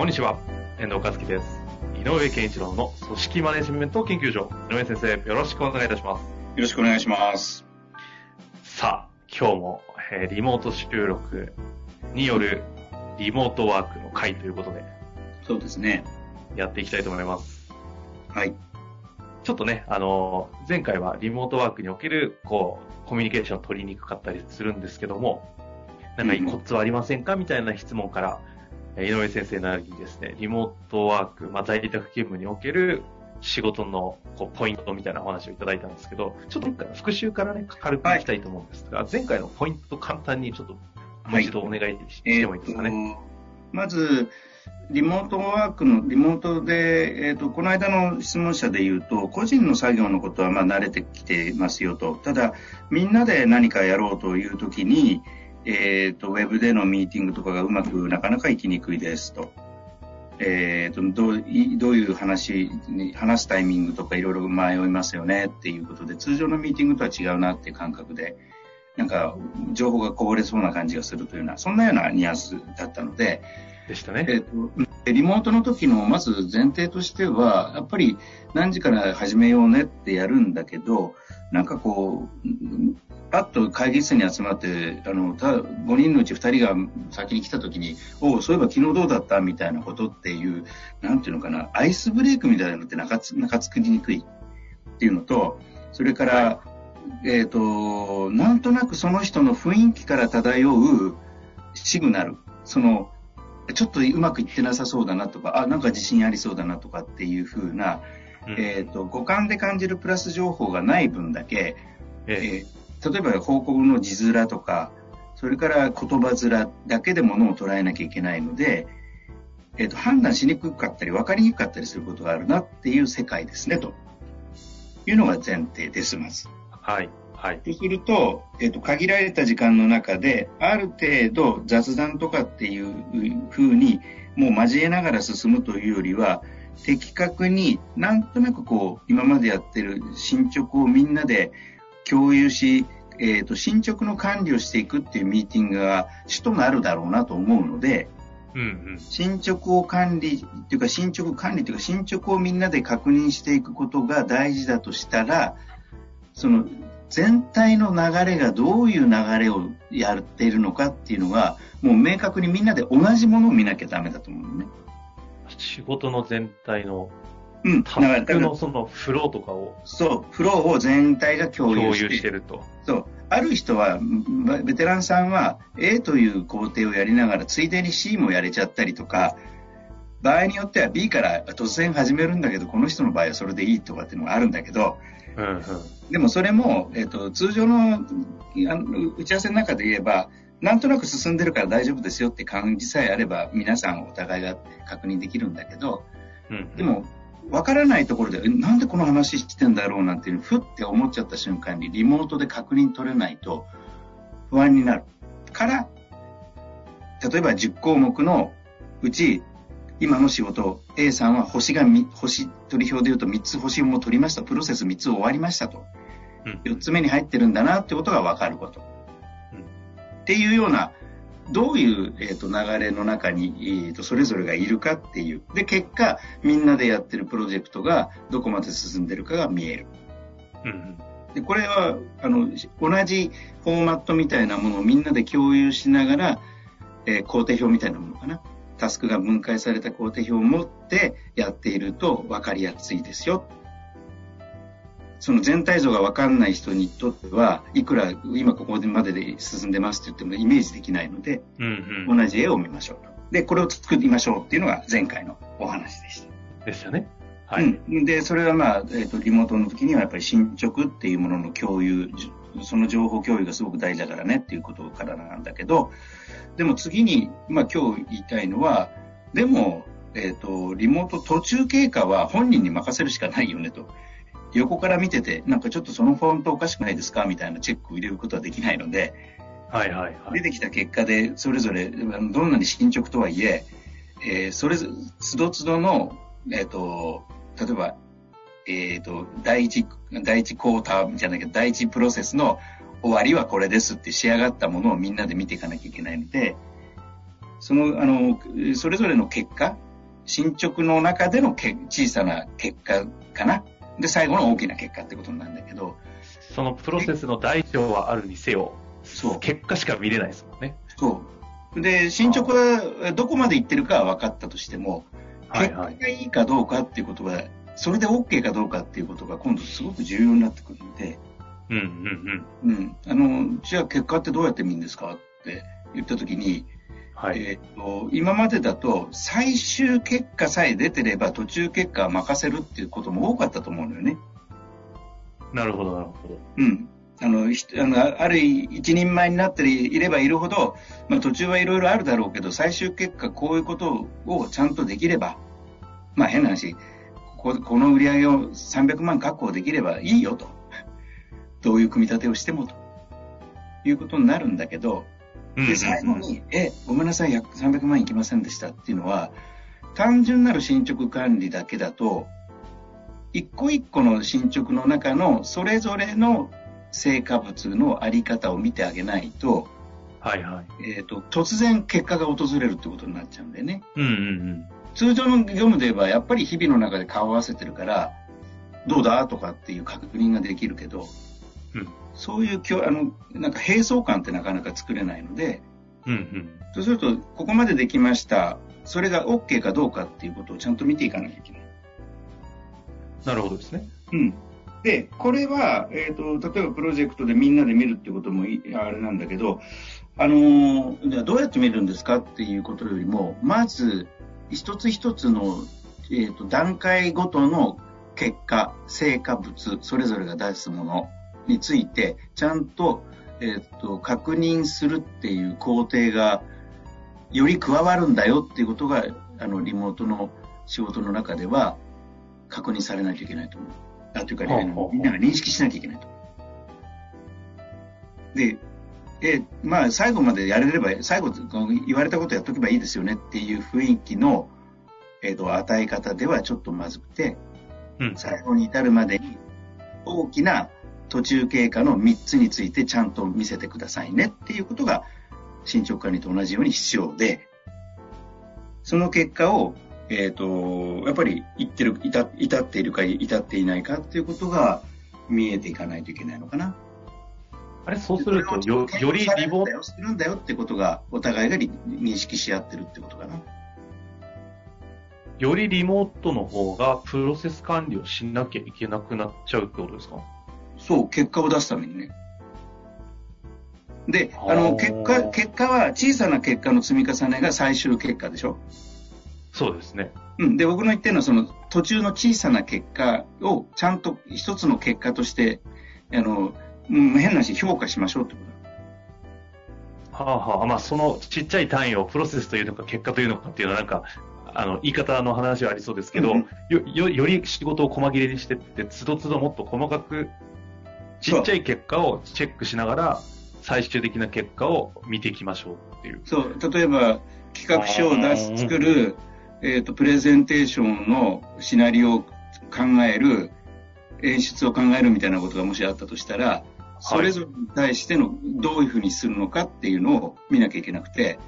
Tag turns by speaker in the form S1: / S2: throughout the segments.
S1: こんにちは。遠藤和樹です。井上健一郎の組織マネジメント研究所。井上先生よろしくお願いいたします。よ
S2: ろしくお願いします。
S1: さあ今日も、えー、リモート収録によるリモートワークの会ということで
S2: そうですね。
S1: やっていきたいと思います。
S2: はい。
S1: ちょっとね、あの、前回はリモートワークにおける、こう、コミュニケーションを取りにくかったりするんですけども、なんかいいコツはありませんか？みたいな質問から、井上先生なりにですね、リモートワーク、まあ、在宅勤務における仕事のこうポイントみたいなお話をいただいたんですけど、ちょっと復習からね、軽くいきたいと思うんですが、はい、前回のポイント簡単にちょっともう一度お願いしてもいいですかね？はいえー、
S2: まず、リモートワークの、リモートで、えっ、ー、と、この間の質問者で言うと、個人の作業のことはまあ慣れてきてますよと。ただ、みんなで何かやろうというときに、え、ー、と、ウェブでのミーティングとかがうまくなかなか行きにくいですと。えっ、ー、と、どう、どういう話に、話すタイミングとかいろいろ迷いますよねっていうことで、通常のミーティングとは違うなっていう感覚で、なんか、情報がこぼれそうな感じがするというような、そんなようなニュアンスだったので、
S1: でしたね。
S2: えっ、ー、と、リモートの時のまず前提としては、やっぱり何時から始めようねってやるんだけど、なんかこう、パッと会議室に集まって、あの、た5人のうち2人が先に来た時に、おお、そういえば昨日どうだったみたいなことっていう、なんていうのかな、アイスブレイクみたいなのってなかつ、なか作りにくいっていうのと、それから、えっ、ー、と、なんとなくその人の雰囲気から漂うシグナル、その、ちょっとうまくいってなさそうだなとか、あ、なんか自信ありそうだなとかっていうふうな、うん、えっ、ー、と、五感で感じるプラス情報がない分だけ、えー、例えば報告の字面とか、それから言葉面だけでものを捉えなきゃいけないので、えっ、ー、と、判断しにくかったり分かりにくかったりすることがあるなっていう世界ですね、というのが前提です、まず。
S1: はい。はい。
S2: とすると、えっ、と、限られた時間の中で、ある程度雑談とかっていうふうに、もう交えながら進むというよりは、的確になんとなくこう、今までやってる進捗をみんなで共有し、えっ、ー、と、進捗の管理をしていくっていうミーティングが主となるだろうなと思うので、
S1: うんうん、
S2: 進捗を管理っていうか進捗管理というか進捗をみんなで確認していくことが大事だとしたらその全体の流れがどういう流れをやっているのかっていうのが、もう明確にみんなで同じものを見なきゃダメだと思うのね。
S1: 仕事の全体の、
S2: うん、
S1: タスクのそのフローとかを。
S2: そう、フローを全体が共有して。
S1: 共有してると。
S2: そう。ある人は、ベテランさんは A という工程をやりながら、ついでに C もやれちゃったりとか、場合によっては B から突然始めるんだけど、この人の場合はそれでいいとかっていうのがあるんだけど、
S1: うんうん、
S2: でもそれも、えーと、通常の打ち合わせの中で言えば、なんとなく進んでるから大丈夫ですよって感じさえあれば、皆さんお互いが確認できるんだけど、
S1: うんうん、
S2: でも、わからないところで、なんでこの話してんだろうなんていうふって思っちゃった瞬間にリモートで確認取れないと不安になる。から、例えば10項目のうち今の仕事、A さんは星が、星取り表で言うと3つ星も取りました。プロセス3つ終わりましたと。うん、4つ目に入ってるんだなってことが分かること。うん、っていうような、どういう、えーと、流れの中に、えーと、それぞれがいるかっていう。で、結果、みんなでやってるプロジェクトがどこまで進んでるかが見える。
S1: うん、
S2: でこれはあの同じフォーマットみたいなものをみんなで共有しながら、えー、工程表みたいなものかなタスクが分解された工程表を持ってやっていると分かりやすいですよ。その全体像が分かんない人にとっては、いくら今ここまでで進んでますって言ってもイメージできないので、
S1: うんうん、
S2: 同じ絵を見ましょうと。で、これを作りましょうっていうのが前回のお話でした。
S1: ですよね。
S2: はい。うん、で、それはまあ、えっ、ー、と、リモートの時にはやっぱり進捗っていうものの共有その情報共有がすごく大事だからねっていうことからなんだけど、でも次に、まあ今日言いたいのは、でも、えっ、ー、と、リモート途中経過は本人に任せるしかないよねと。横から見てて、なんかちょっとそのフォントおかしくないですかみたいなチェックを入れることはできないので、
S1: はいはいはい。
S2: 出てきた結果で、それぞれ、どんなに進捗とはいえ、えー、それぞれ、つどつどの、えっ、ー、と、例えば、えっ、ー、と、第一、第一クォーターじゃないけど、第一プロセスの終わりはこれですって仕上がったものをみんなで見ていかなきゃいけないので、その、あの、それぞれの結果、進捗の中でのけ小さな結果かな。で、最後の大きな結果ってことなんだけど。
S1: そのプロセスの大小はあるにせよ、そう。結果しか見れないですもんね。
S2: そう。で、進捗はどこまでいってるかは分かったとしても、結果がいいかどうかっていうことは、それで OK かどうかっていうことが今度すごく重要になってくるので、
S1: うんうんうん。うん。
S2: あの、じゃあ結果ってどうやって見るんですかって言ったときに、はい、えーと、今までだと最終結果さえ出てれば途中結果は任せるっていうことも多かったと思うのよね。
S1: なるほど、なるほど。
S2: うん。あの、あのある一人前になっていればいるほど、まあ、途中はいろいろあるだろうけど、最終結果こういうことをちゃんとできれば、まあ変な話、ここの売り上げを300万確保できればいいよと。どういう組み立てをしてもということになるんだけど、で、最後に、え、ごめんなさい、300万いきませんでしたっていうのは、単純なる進捗管理だけだと、一個一個の進捗の中のそれぞれの成果物のあり方を見てあげないと、
S1: はいはい。
S2: えっ、ー、と、突然結果が訪れるってことになっちゃうんでね。
S1: うんうんうん。
S2: 通常の業務で言えば、やっぱり日々の中で顔を合わせてるから、どうだとかっていう確認ができるけど、うん、そういうあのなんか並走感ってなかなか作れないので、
S1: うんうん、
S2: そうするとここまでできましたそれが OK かどうかっていうことをちゃんと見ていかなきゃいけない。
S1: なるほどですね。
S2: うん。で、これは、えっ、ー、と、例えばプロジェクトでみんなで見るってこともあれなんだけど、あのー、じゃあどうやって見るんですかっていうことよりも、まず、一つ一つの、えっ、ー、と、段階ごとの結果、成果物、それぞれが出すもの、についてちゃんと,、えーと、確認するっていう工程がより加わるんだよっていうことがあのリモートの仕事の中では確認されないといけないと思う。あというか、ね、みんなが認識しなきゃいけないと思う。で、えまあ、最後までやれれば、最後言われたことやっとけばいいですよねっていう雰囲気の、えーと、与え方ではちょっとまずくて、うん、最後に至るまでに大きな途中経過の3つについてちゃんと見せてくださいねっていうことが進捗管理と同じように必要で、その結果を、えっ、ー、と、やっぱり言ってる、至至っているか至っていないかっていうことが見えていかないといけないのかな。
S1: あれ、そうするとよ、よりリボー
S2: ト。するんだよってことが、お互いが認識し合ってるってことかな。
S1: よりリモートの方がプロセス管理をしなきゃいけなくなっちゃうってことですか
S2: そう、結果を出すためにね。で、あの、結果、結果は小さな結果の積み重ねが最終結果でしょ
S1: そうですね。
S2: うん。で、僕の言ってるのはその途中の小さな結果をちゃんと一つの結果として、あの、うん、変なし評価しましょうってこ
S1: と。はあはあ、まあそのちっちゃい単位をプロセスというのか結果というのかっていうのはなんか、あの、言い方の話はありそうですけど、うん、よ、よ、より仕事を細切れにしてって、つどつどもっと細かくちっちゃい結果をチェックしながら、最終的な結果を見ていきましょうっていう。
S2: そう、例えば、企画書を出す、作る、えっ、ー、と、プレゼンテーションのシナリオを考える、演出を考えるみたいなことがもしあったとしたら、それぞれに対してのどういうふうにするのかっていうのを見なきゃいけなくて、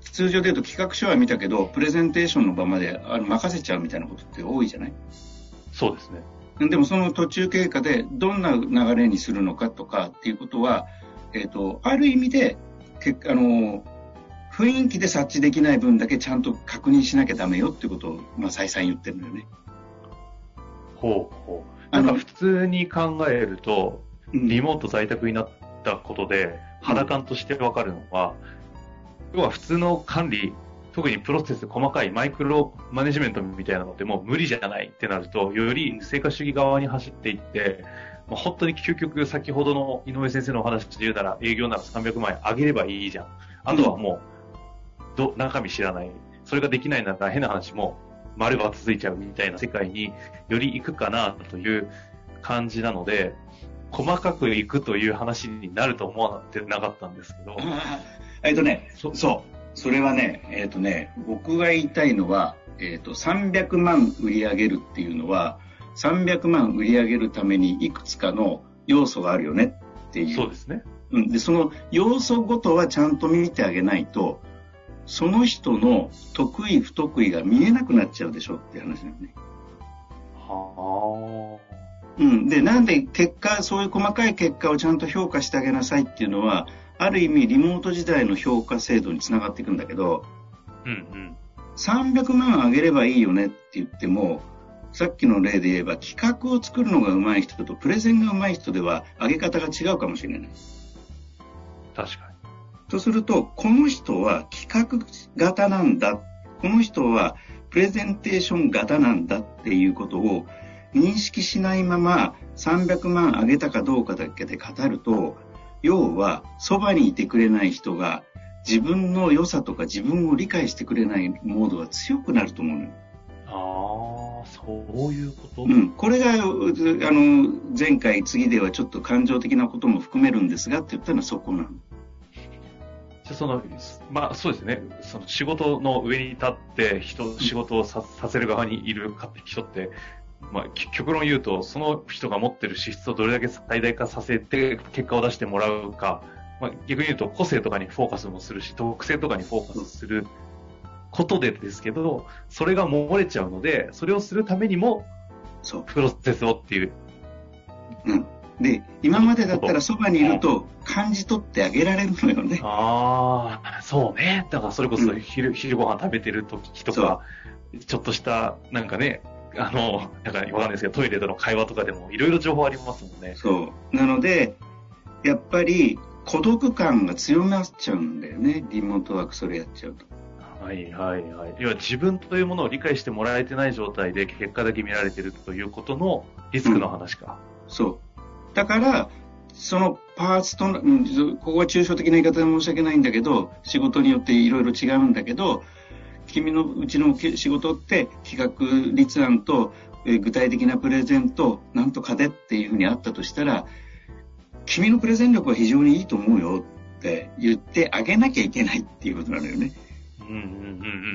S2: 通常で言うと企画書は見たけど、プレゼンテーションの場まであの任せちゃうみたいなことって多いじゃない？
S1: そうですね。
S2: でもその途中経過でどんな流れにするのかとかっていうことは、えっ、ー、と、ある意味で、けあの、雰囲気で察知できない分だけちゃんと確認しなきゃダメよってことを、まあ、再三言ってるんだよね。
S1: ほうほう。なんか普通に考えると、リモート在宅になったことで、肌感としてわかるのは、要は普通の管理、特にプロセス細かいマイクロマネジメントみたいなのってもう無理じゃないってなると、より成果主義側に走っていって、まあ、本当に究極先ほどの井上先生のお話で言うなら営業なら300万円上げればいいじゃん。あとはもう、ど、中身知らない。それができないなら変な話も丸が続いちゃうみたいな世界により行くかなという感じなので、細かくいくという話になると思わってなかったんですけど。
S2: えっとね、そそう。それはね、えっ、ー、とね、僕が言いたいのは、えっ、ー、と、300万売り上げるっていうのは、300万売り上げるためにいくつかの要素があるよねっていう。
S1: そうですね。
S2: うん。で、その要素ごとはちゃんと見てあげないと、その人の得意不得意が見えなくなっちゃうでしょっていう話なんね。
S1: はあ。
S2: うん。で、なんで結果、そういう細かい結果をちゃんと評価してあげなさいっていうのは、ある意味リモート時代の評価制度につながっていくんだけど、
S1: うんうん、
S2: 300万上げればいいよねって言っても、さっきの例で言えば企画を作るのが上手い人とプレゼンが上手い人では上げ方が違うかもしれない。
S1: 確かに。
S2: とすると、この人は企画型なんだ。この人はプレゼンテーション型なんだっていうことを認識しないまま300万上げたかどうかだけで語ると、要は、そばにいてくれない人が、自分の良さとか自分を理解してくれないモードが強くなると思うのよ。
S1: ああ、そういうこと？
S2: うん。これが、あの、前回、次ではちょっと感情的なことも含めるんですがって言ったのはそこなの。
S1: じゃその、まあそうですね。その仕事の上に立って人、仕事をさせる側にいる人って、まあ、極論言うと、その人が持ってる資質をどれだけ最大化させて結果を出してもらうか、まあ、逆に言うと個性とかにフォーカスもするし、特性とかにフォーカスすることでですけど、それが漏れちゃうので、それをするためにも、
S2: そう。
S1: プロセスをっていう。
S2: うん。で、今までだったらそばにいると感じ取ってあげられるのよね。
S1: ああ、そうね。だからそれこそ昼、うん、昼ご飯食べてる時とか、ちょっとした、なんかね、あの、なんかわかんないですけど、トイレでの会話とかでもいろいろ情報ありますもんね。
S2: そう。なので、やっぱり孤独感が強まっちゃうんだよね。リモートワークそれやっちゃうと。
S1: はいはいはい。要は自分というものを理解してもらえてない状態で結果だけ見られてるということのリスクの話か。
S2: うん、そう。だから、そのパーツと、ここは抽象的な言い方で申し訳ないんだけど、仕事によっていろいろ違うんだけど、君のうちの仕事って企画立案と、え具体的なプレゼントなんとかでっていうふうにあったとしたら君のプレゼン力は非常にいいと思うよって言ってあげなきゃいけないっていうことなのよね。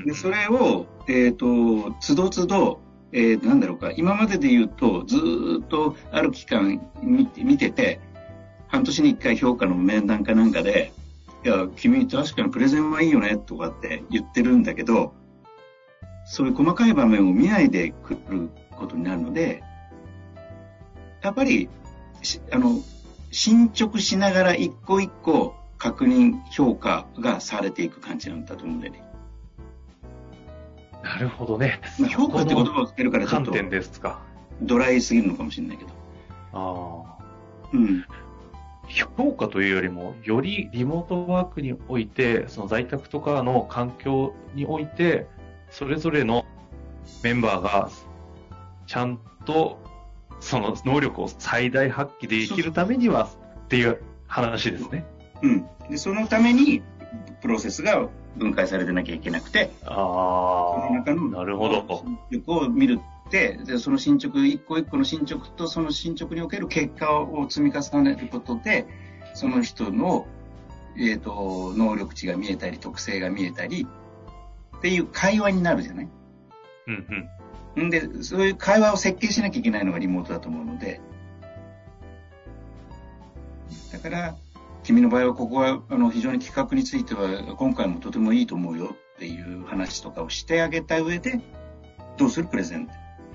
S2: でそれを、えっ、ー、と、つどつど、えー、なんだろうか、今までで言うと、ずっとある期間見て見てて、半年に一回評価の面談かなんかで、いや、君確かにプレゼンはいいよね、とかって言ってるんだけど、そういう細かい場面を見ないでくることになるので、やっぱり、あの、進捗しながら一個一個確認、評価がされていく感じなんだと思うんだよね。
S1: なるほどね。
S2: まあ、評価って言葉をつけるからちょっと、ドライすぎるのかもしれないけど。
S1: ああ。
S2: うん。
S1: 評価というよりも、よりリモートワークにおいて、その在宅とかの環境において、それぞれのメンバーがちゃんとその能力を最大発揮できるためにはっていう話ですね。
S2: うん。で、そのために、プロセスが分解されてなきゃいけなくて、
S1: ああ、
S2: なるほど。進捗を見るで、その進捗、一個一個の進捗とその進捗における結果を積み重ねることで、その人の、えっ、ー、と、能力値が見えたり、特性が見えたり、っていう会話になるじゃない？
S1: うん
S2: うん。んで、そういう会話を設計しなきゃいけないのがリモートだと思うので、だから、君の場合はここはあの非常に企画については今回もとてもいいと思うよっていう話とかをしてあげた上で、どうする？プレゼント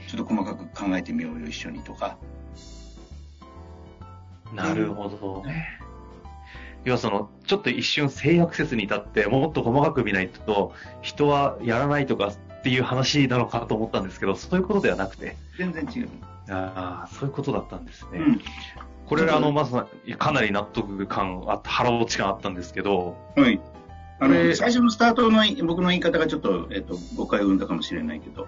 S2: ちょっと細かく考えてみようよ、一緒にとか。
S1: なるほどね。要はその、ちょっと一瞬制約説に至って、もっと細かく見ないと、人はやらないとかっていう話なのかと思ったんですけど、そういうことではなくて。
S2: 全然違う。
S1: ああ、そういうことだったんですね。
S2: うん、
S1: これ、あの、まず、かなり納得感あった、腹落ち感あったんですけど、
S2: はい。あの、最初のスタートの僕の言い方がちょっと、えっ、ー、と、誤解を生んだかもしれないけど、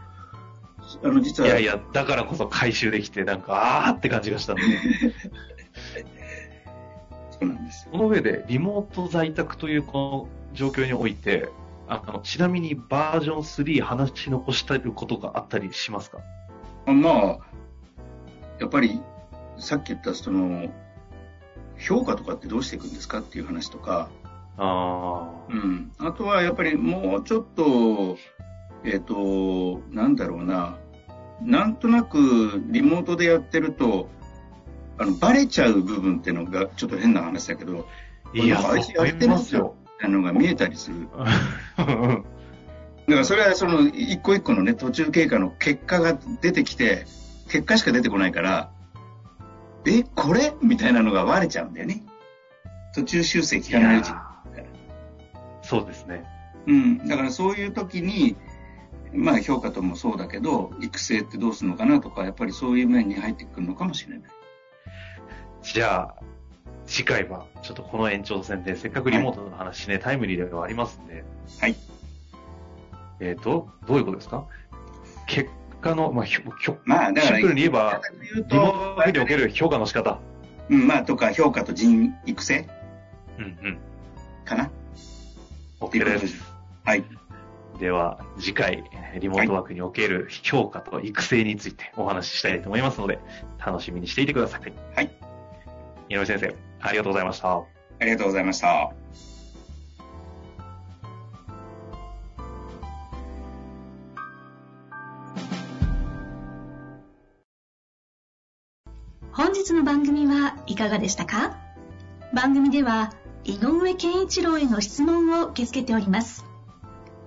S1: あの、実は。いやいや、だからこそ回収できて、なんか、あーって感じがしたんで。
S2: そうなんです。
S1: その上で、リモート在宅というこの状況において、あの、ちなみにバージョン3話し残したいことがあったりしますか？
S2: まあ、やっぱり、さっき言ったその、評価とかってどうしていくんですかっていう話とか、
S1: あ,、
S2: うん、あとはやっぱりもうちょっと、えっ、ー、と、なんだろうな、なんとなくリモートでやってると、あの、バレちゃう部分っていうのがちょっと変な話だけど、
S1: いや、あいつやってますよ。
S2: あのが見えたりする。だからそれはその一個一個のね、途中経過の結果が出てきて、結果しか出てこないから、え、これ？みたいなのが割れちゃうんだよね。途中修正効かないうち
S1: そうですね。
S2: うん。だからそういう時に、まあ評価ともそうだけど、育成ってどうするのかなとか、やっぱりそういう面に入ってくるのかもしれない。
S1: じゃあ、次回は、ちょっとこの延長戦で、せっかくリモートの話ね、はい、タイムリーではありますんで。
S2: はい。
S1: えっ、ー、と、どういうことですか？結果の、まあ、ひょ、ひょ、
S2: まあ、だから、
S1: シンプルに言えば、リモートにおける評価の仕方。
S2: うん、まあ、とか、評価と人育成
S1: うんうん。
S2: かな
S1: ?OK です。
S2: はい。
S1: では、次回、リモートワークにおける評価と育成についてお話ししたいと思いますので、楽しみにしていてください。
S2: はい。
S1: 井上先生、ありがとうございました。あ
S2: りがとうございました。
S3: 本日の番組はいかがでしたか？番組では井上健一郎への質問を受け付けております。